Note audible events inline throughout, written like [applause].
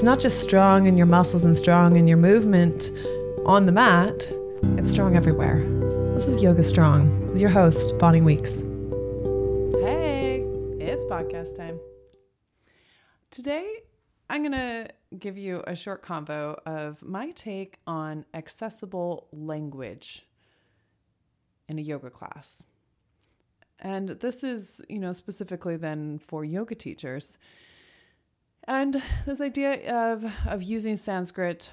It's not just strong in your muscles and strong in your movement on the mat, it's strong everywhere. This is Yoga Strong with your host, Bonnie Weeks. Hey, it's podcast time. Today, I'm going to give you a short convo of my take on accessible language in a yoga class. And this is, you know, specifically then for yoga teachers and this idea of, of using Sanskrit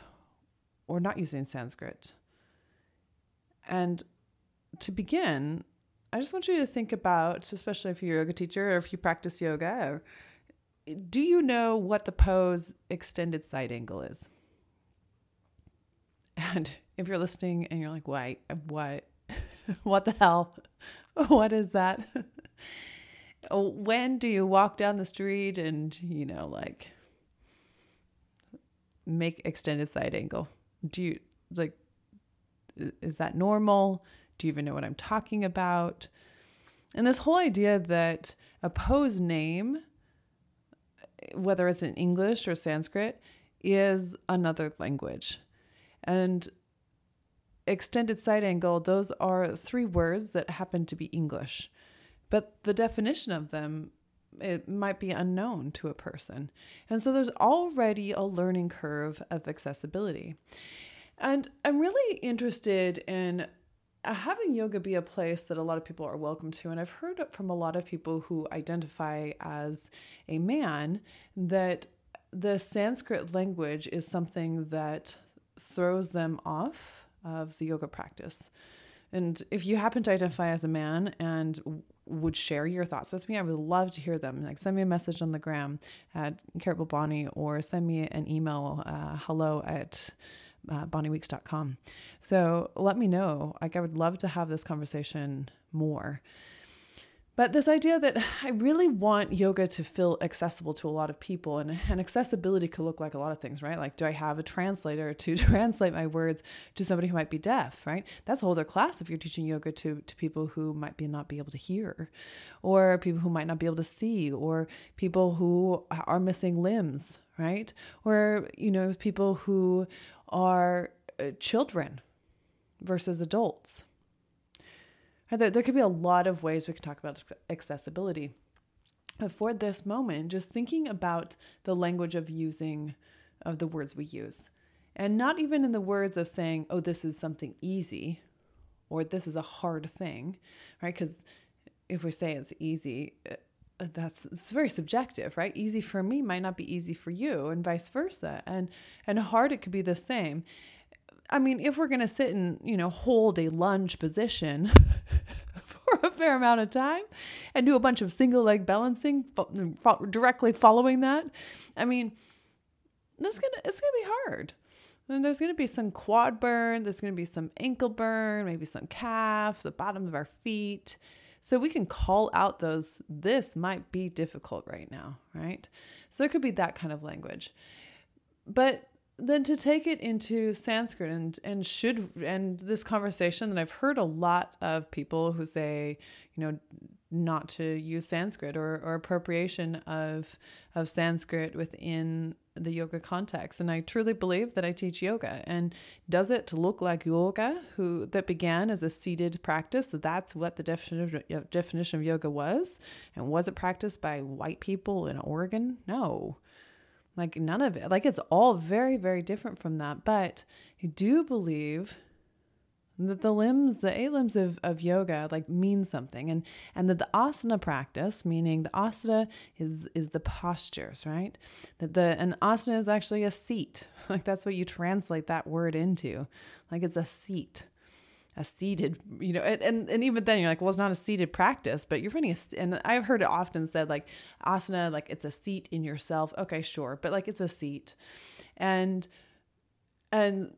or not using Sanskrit. And to begin, I just want you to think about, especially if you're a yoga teacher or if you practice yoga, do you know what the pose extended side angle is? And if you're listening and you're like, wait, what? [laughs] what the hell? [laughs] What is that? [laughs] Oh, when do you walk down the street and you know like make extended side angle? Do you like is that normal? Do you even know what i'm talking about? And this whole idea that a pose name whether it's in english or sanskrit is another language. And extended side angle those are three words that happen to be english but the definition of them it might be unknown to a person. And so there's already a learning curve of accessibility. And I'm really interested in uh, having yoga be a place that a lot of people are welcome to. And I've heard from a lot of people who identify as a man that the Sanskrit language is something that throws them off of the yoga practice. And if you happen to identify as a man and would share your thoughts with me, I would love to hear them. Like send me a message on the gram at Carrot Bonnie or send me an email, uh, hello at uh, bonnieweeks.com. So let me know. Like I would love to have this conversation more. But this idea that I really want yoga to feel accessible to a lot of people, and, and accessibility could look like a lot of things, right? Like, do I have a translator to [laughs] translate my words to somebody who might be deaf, right? That's a whole other class if you're teaching yoga to, to people who might be not be able to hear, or people who might not be able to see, or people who are missing limbs, right? Or, you know, people who are uh, children versus adults, there, there could be a lot of ways we can talk about accessibility. But for this moment, just thinking about the language of using of the words we use. And not even in the words of saying, oh, this is something easy or this is a hard thing, right? Because if we say it's easy, uh, that's it's very subjective, right? Easy for me might not be easy for you, and vice versa. And and hard it could be the same. I mean, if we're going to sit and, you know, hold a lunge position [laughs] for a fair amount of time and do a bunch of single leg balancing directly following that, I mean, this to it's going to be hard. And there's going to be some quad burn, there's going to be some ankle burn, maybe some calf, the bottom of our feet. So we can call out those this might be difficult right now, right? So there could be that kind of language. But then to take it into Sanskrit and and should and this conversation that I've heard a lot of people who say, you know, not to use Sanskrit or, or appropriation of of Sanskrit within the yoga context. And I truly believe that I teach yoga. And does it look like yoga, who that began as a seated practice? That's what the definition of, definition of yoga was. And was it practiced by white people in Oregon? No. Like none of it. Like it's all very, very different from that. But I do believe that the limbs, the eight limbs of, of yoga, like mean something. And and that the asana practice, meaning the asana is is the postures, right? That the an asana is actually a seat. [laughs] Like that's what you translate that word into. Like it's a seat a seated, you know, and, and even then you're like, well, it's not a seated practice, but you're running a, and I've heard it often said like asana, like it's a seat in yourself. Okay, sure. But like it's a seat. And, and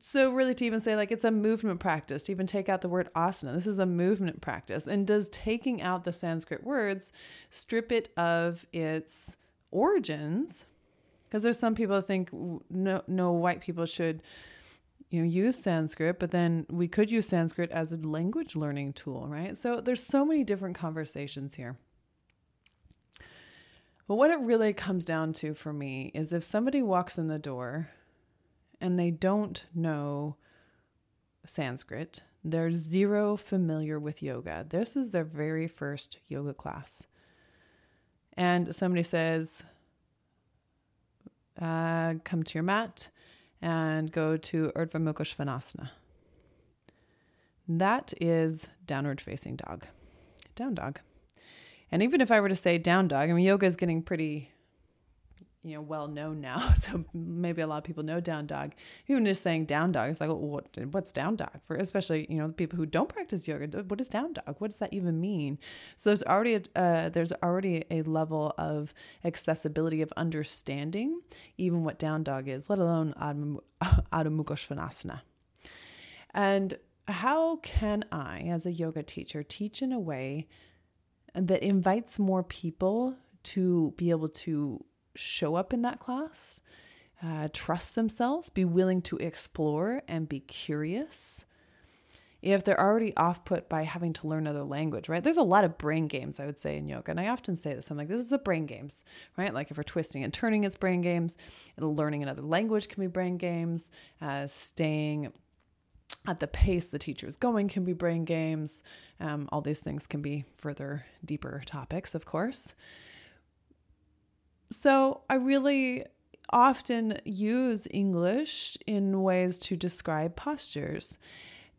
so really to even say like it's a movement practice, to even take out the word asana, this is a movement practice. And does taking out the Sanskrit words strip it of its origins? Because there's some people that think no no white people should you know use Sanskrit, but then we could use Sanskrit as a language learning tool, right? So there's so many different conversations here. But what it really comes down to for me is if somebody walks in the door and they don't know Sanskrit, they're zero familiar with yoga. This is their very first yoga class. And somebody says, uh, come to your mat and go to Urdhva Mukha Svanasana. That is downward facing dog, down dog. And even if I were to say down dog, I mean, yoga is getting pretty, you know, well known now. [laughs] So maybe a lot of people know down dog. Even just saying down dog, it's like, well, what, what's down dog for? Especially, you know, people who don't practice yoga. What is down dog? What does that even mean? So there's already a, uh, there's already a level of accessibility of understanding, even what down dog is, let alone Adho [laughs] Mukha Svanasana. And how can I, as a yoga teacher, teach in a way that invites more people to be able to show up in that class, uh, trust themselves, be willing to explore and be curious. If they're already off put by having to learn another language, right? There's a lot of brain games, I would say, in yoga. And I often say this I'm like, this is a brain games, right? Like if we're twisting and turning, it's brain games. And Learning another language can be brain games. Uh, staying at the pace the teacher is going can be brain games. Um, all these things can be further deeper topics, of course. So I really often use English in ways to describe postures.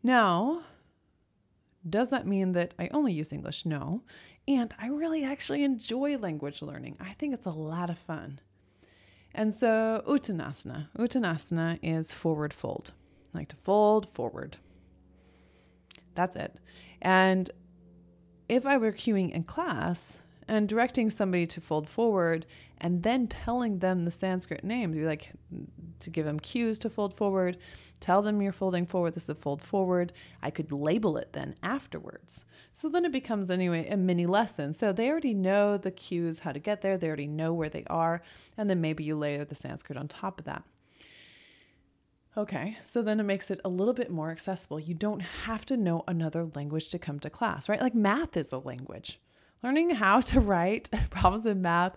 Now, does that mean that I only use English? No. And I really actually enjoy language learning. I think it's a lot of fun. And so, Uttanasana. Uttanasana is forward fold like to fold forward. That's it. And if I were cueing in class and directing somebody to fold forward and then telling them the Sanskrit names, be like to give them cues to fold forward, tell them you're folding forward, this is a fold forward. I could label it then afterwards. So then it becomes anyway a mini lesson. So they already know the cues, how to get there, they already know where they are, and then maybe you layer the Sanskrit on top of that. Okay, so then it makes it a little bit more accessible. You don't have to know another language to come to class, right? Like math is a language. Learning how to write [laughs] problems in math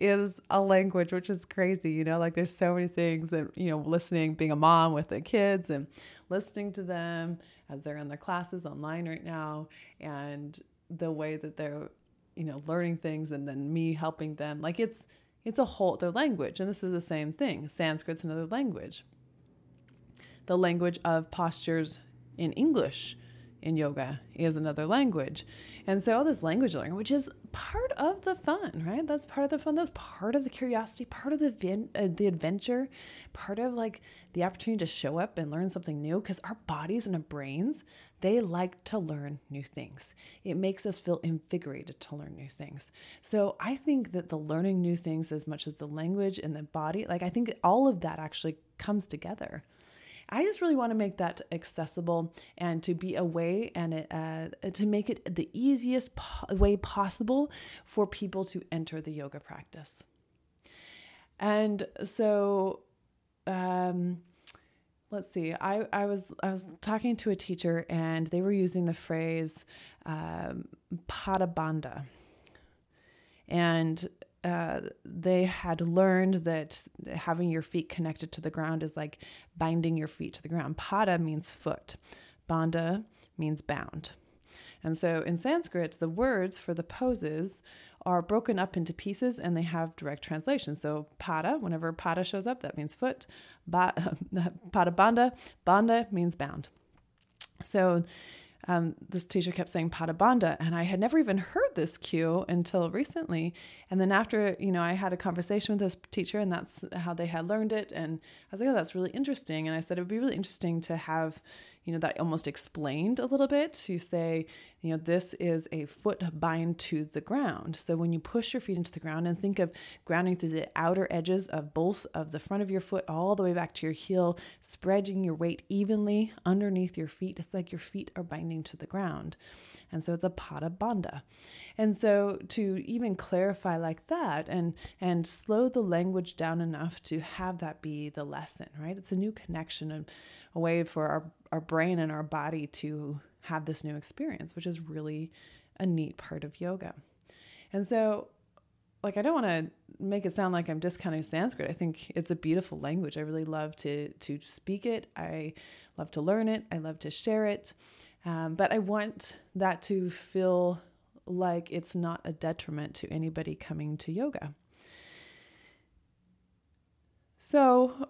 is a language, which is crazy. You know, like there's so many things that, you know, listening, being a mom with the kids and listening to them as they're in their classes online right now and the way that they're, you know, learning things and then me helping them. Like it's, it's a whole other language. And this is the same thing. Sanskrit's another language the language of postures in English in yoga is another language. And so all this language learning, which is part of the fun, right? That's part of the fun. That's part of the curiosity, part of the uh, the adventure, part of like the opportunity to show up and learn something new because our bodies and our brains, they like to learn new things. It makes us feel invigorated to learn new things. So I think that the learning new things as much as the language and the body, like I think all of that actually comes together. I just really want to make that accessible and to be a way and uh, to make it the easiest po- way possible for people to enter the yoga practice. And so, um, let's see. I, I was I was talking to a teacher and they were using the phrase um, pada bandha, and uh, they had learned that having your feet connected to the ground is like binding your feet to the ground. Pada means foot, bandha means bound. And so in Sanskrit, the words for the poses are broken up into pieces and they have direct translation. So pada, whenever pada shows up, that means foot. Ba, [laughs] pada bandha, bandha means bound. So um, this teacher kept saying pada bandha, and I had never even heard this cue until recently. And then after, you know, I had a conversation with this teacher, and that's how they had learned it. And I was like, oh, that's really interesting. And I said it would be really interesting to have, you know, that almost explained a little bit. You say, you know, this is a foot bind to the ground. So when you push your feet into the ground and think of grounding through the outer edges of both of the front of your foot all the way back to your heel, spreading your weight evenly underneath your feet, it's like your feet are binding to the ground. And so it's a pada bandha. And so to even clarify like that and and slow the language down enough to have that be the lesson, right? It's a new connection and a way for our, our brain and our body to have this new experience, which is really a neat part of yoga. And so like I don't want to make it sound like I'm discounting Sanskrit. I think it's a beautiful language. I really love to to speak it. I love to learn it. I love to share it. Um, but I want that to feel like it's not a detriment to anybody coming to yoga. So,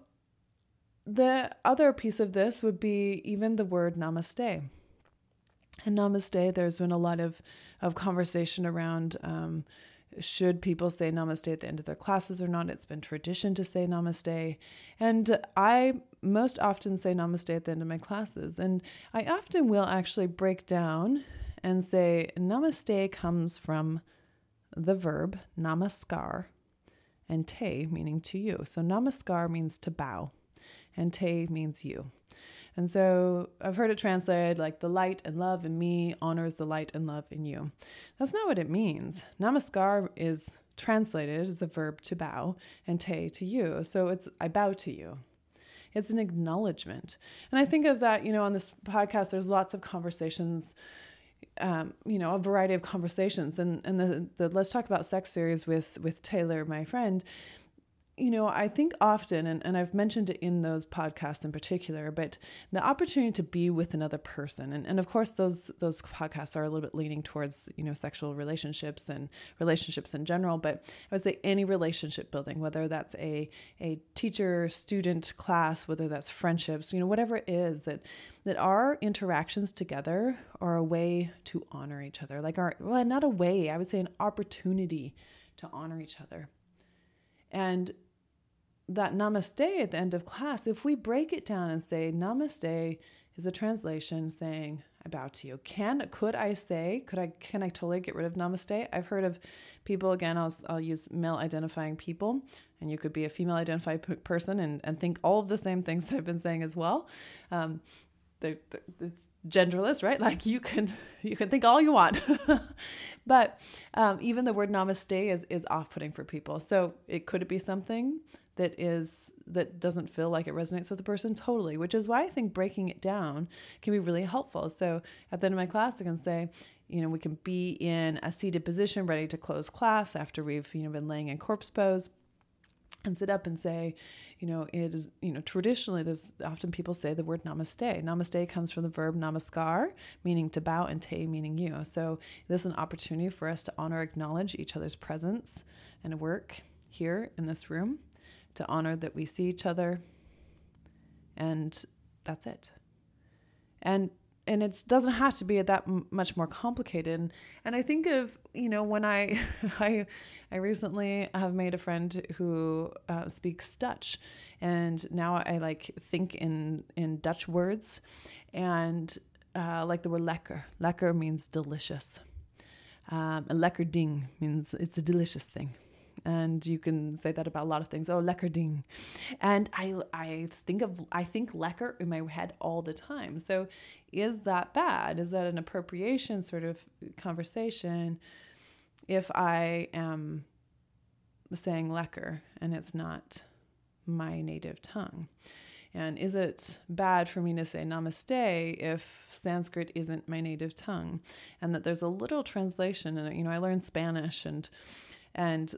the other piece of this would be even the word namaste. And namaste, there's been a lot of, of conversation around um, should people say namaste at the end of their classes or not. It's been tradition to say namaste. And I most often say namaste at the end of my classes. And I often will actually break down and say namaste comes from the verb namaskar and te meaning to you. So namaskar means to bow and te means you. And so I've heard it translated like the light and love in me honors the light and love in you. That's not what it means. Namaskar is translated as a verb to bow and te to you. So it's I bow to you. It's an acknowledgement. And I think of that, you know, on this podcast, there's lots of conversations um, you know, a variety of conversations. And and the, the Let's Talk About Sex series with with Taylor, my friend, you know, I think often, and, and I've mentioned it in those podcasts in particular, but the opportunity to be with another person, and, and of course those those podcasts are a little bit leaning towards, you know, sexual relationships and relationships in general, but I would say any relationship building, whether that's a a teacher, student, class, whether that's friendships, you know, whatever it is, that that our interactions together are a way to honor each other. Like our well, not a way, I would say an opportunity to honor each other. And that namaste at the end of class, if we break it down and say namaste is a translation saying I bow to you. Can could I say could I can I totally get rid of namaste? I've heard of people again. I'll I'll use male identifying people, and you could be a female identified person and and think all of the same things [laughs] that I've been saying as well. Um, the, the, the genderless, right? Like you can you can think all you want, [laughs] but um, even the word namaste is is off putting for people. So it could it be something that is that doesn't feel like it resonates with the person totally which is why i think breaking it down can be really helpful so at the end of my class i can say you know we can be in a seated position ready to close class after we've you know been laying in corpse pose and sit up and say, you know, it is, you know, traditionally there's often people say the word namaste. Namaste comes from the verb namaskar, meaning to bow, and te, meaning you. So this is an opportunity for us to honor, acknowledge each other's presence and work here in this room to honor that we see each other. And that's it. And and it doesn't have to be that much more complicated. And, i think of you know when i [laughs] i i recently have made a friend who uh, speaks dutch. And now i like think in in dutch words. And uh, like the word lekker. Lekker means delicious. Um, a lekker ding means it's a delicious thing and you can say that about a lot of things. Oh, lekker ding, and I I think of I think lekker in my head all the time. So, is that bad? Is that an appropriation sort of conversation? If I am saying lekker and it's not my native tongue. And is it bad for me to say namaste if Sanskrit isn't my native tongue? And that there's a little translation, and you know, I learned Spanish and and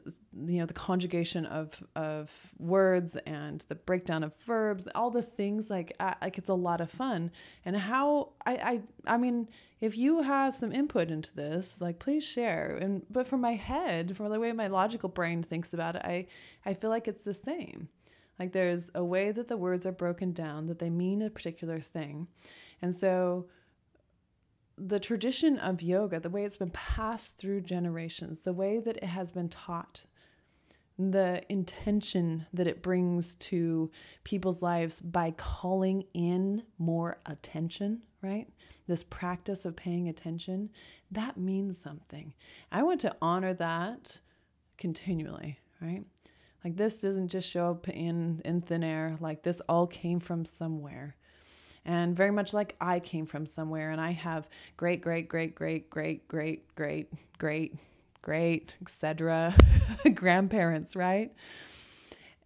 you know the conjugation of of words and the breakdown of verbs all the things like uh, like it's a lot of fun. And how I, I i mean if you have some input into this like please share. And but for my head for the way my logical brain thinks about it i i feel like it's the same. Like there's a way that the words are broken down that they mean a particular thing. And so the tradition of yoga, the way it's been passed through generations, the way that it has been taught the intention that it brings to people's lives by calling in more attention, right? This practice of paying attention, that means something. I want to honor that continually, right? Like this doesn't just show up in in thin air, like this all came from somewhere. And very much like I came from somewhere and I have great great great great great great great great great, etc., [laughs] grandparents, right?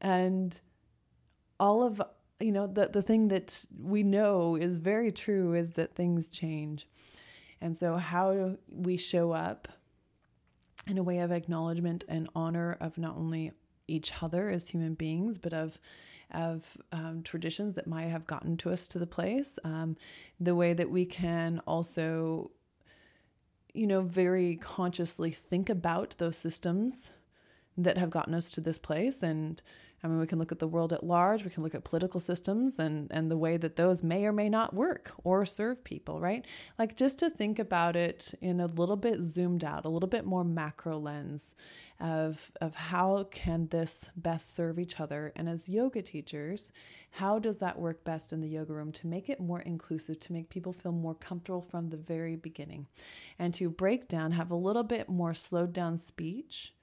And all of you know the the thing that we know is very true is that things change. And so how we show up in a way of acknowledgement and honor of not only each other as human beings, but of of um, traditions that might have gotten to us to the place. Um, the way that we can also you know, very consciously think about those systems that have gotten us to this place. And I mean, we can look at the world at large, we can look at political systems and, and the way that those may or may not work or serve people, right? Like just to think about it in a little bit zoomed out, a little bit more macro lens of, of how can this best serve each other. And as yoga teachers, how does that work best in the yoga room to make it more inclusive, to make people feel more comfortable from the very beginning, and to break down, have a little bit more slowed down speech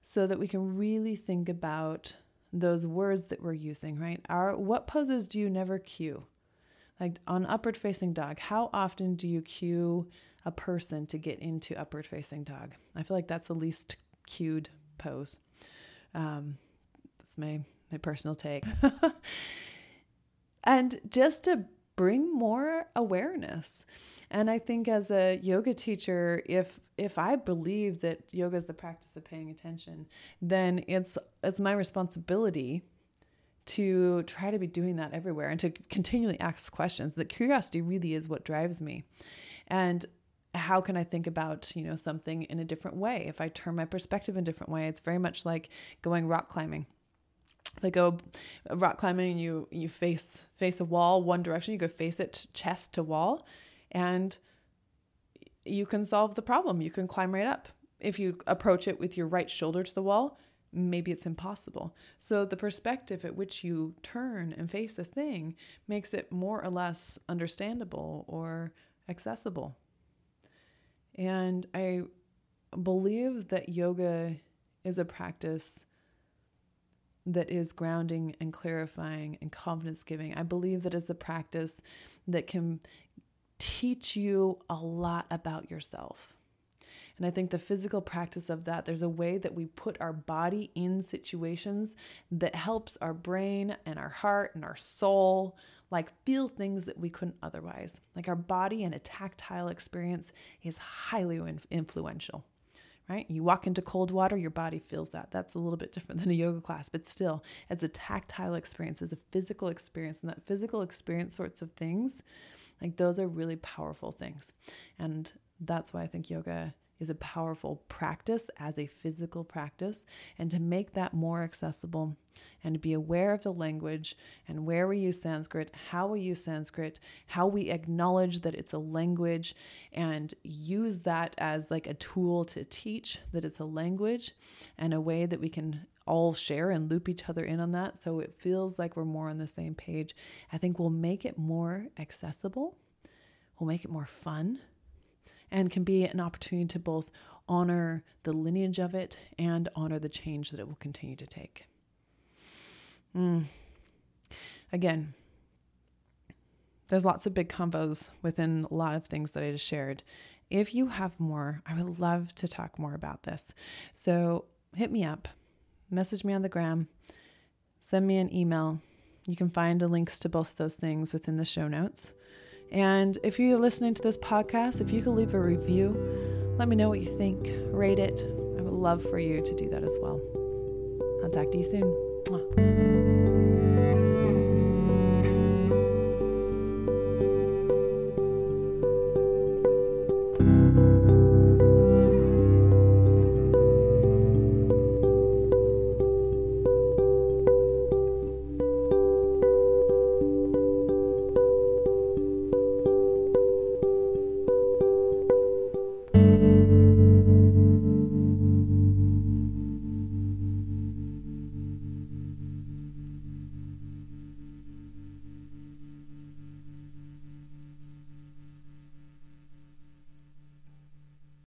so that we can really think about those words that we're using, right? Our what poses do you never cue? Like on upward facing dog, how often do you cue a person to get into upward facing dog? I feel like that's the least cued pose. Um, that's my my personal take. [laughs] and just to bring more awareness. And I think as a yoga teacher, if if I believe that yoga is the practice of paying attention, then it's it's my responsibility to try to be doing that everywhere and to continually ask questions. That curiosity really is what drives me. And how can I think about, you know, something in a different way? If I turn my perspective in a different way, it's very much like going rock climbing like go rock climbing and you you face face a wall one direction you go face it chest to wall and you can solve the problem. You can climb right up. If you approach it with your right shoulder to the wall maybe it's impossible. So the perspective at which you turn and face a thing makes it more or less understandable or accessible. And i believe that yoga is a practice that is grounding and clarifying and confidence giving. I believe that is a practice that can teach you a lot about yourself. And I think the physical practice of that, there's a way that we put our body in situations that helps our brain and our heart and our soul like feel things that we couldn't otherwise. Like our body and a tactile experience is highly influential right? You walk into cold water, your body feels that. That's a little bit different than a yoga class, but still, it's a tactile experience, it's a physical experience, and that physical experience sorts of things, like those are really powerful things. And that's why I think yoga is a powerful practice as a physical practice. And to make that more accessible and to be aware of the language and where we use Sanskrit, how we use Sanskrit, how we acknowledge that it's a language and use that as like a tool to teach that it's a language and a way that we can all share and loop each other in on that so it feels like we're more on the same page. I think we'll make it more accessible. We'll make it more fun and can be an opportunity to both honor the lineage of it and honor the change that it will continue to take. Mm. Again, there's lots of big combos within a lot of things that I just shared. If you have more, I would love to talk more about this. So hit me up, message me on the gram, send me an email. You can find the links to both of those things within the show notes. And if you're listening to this podcast, if you could leave a review, let me know what you think, rate it. I would love for you to do that as well. I'll talk to you soon. Mwah.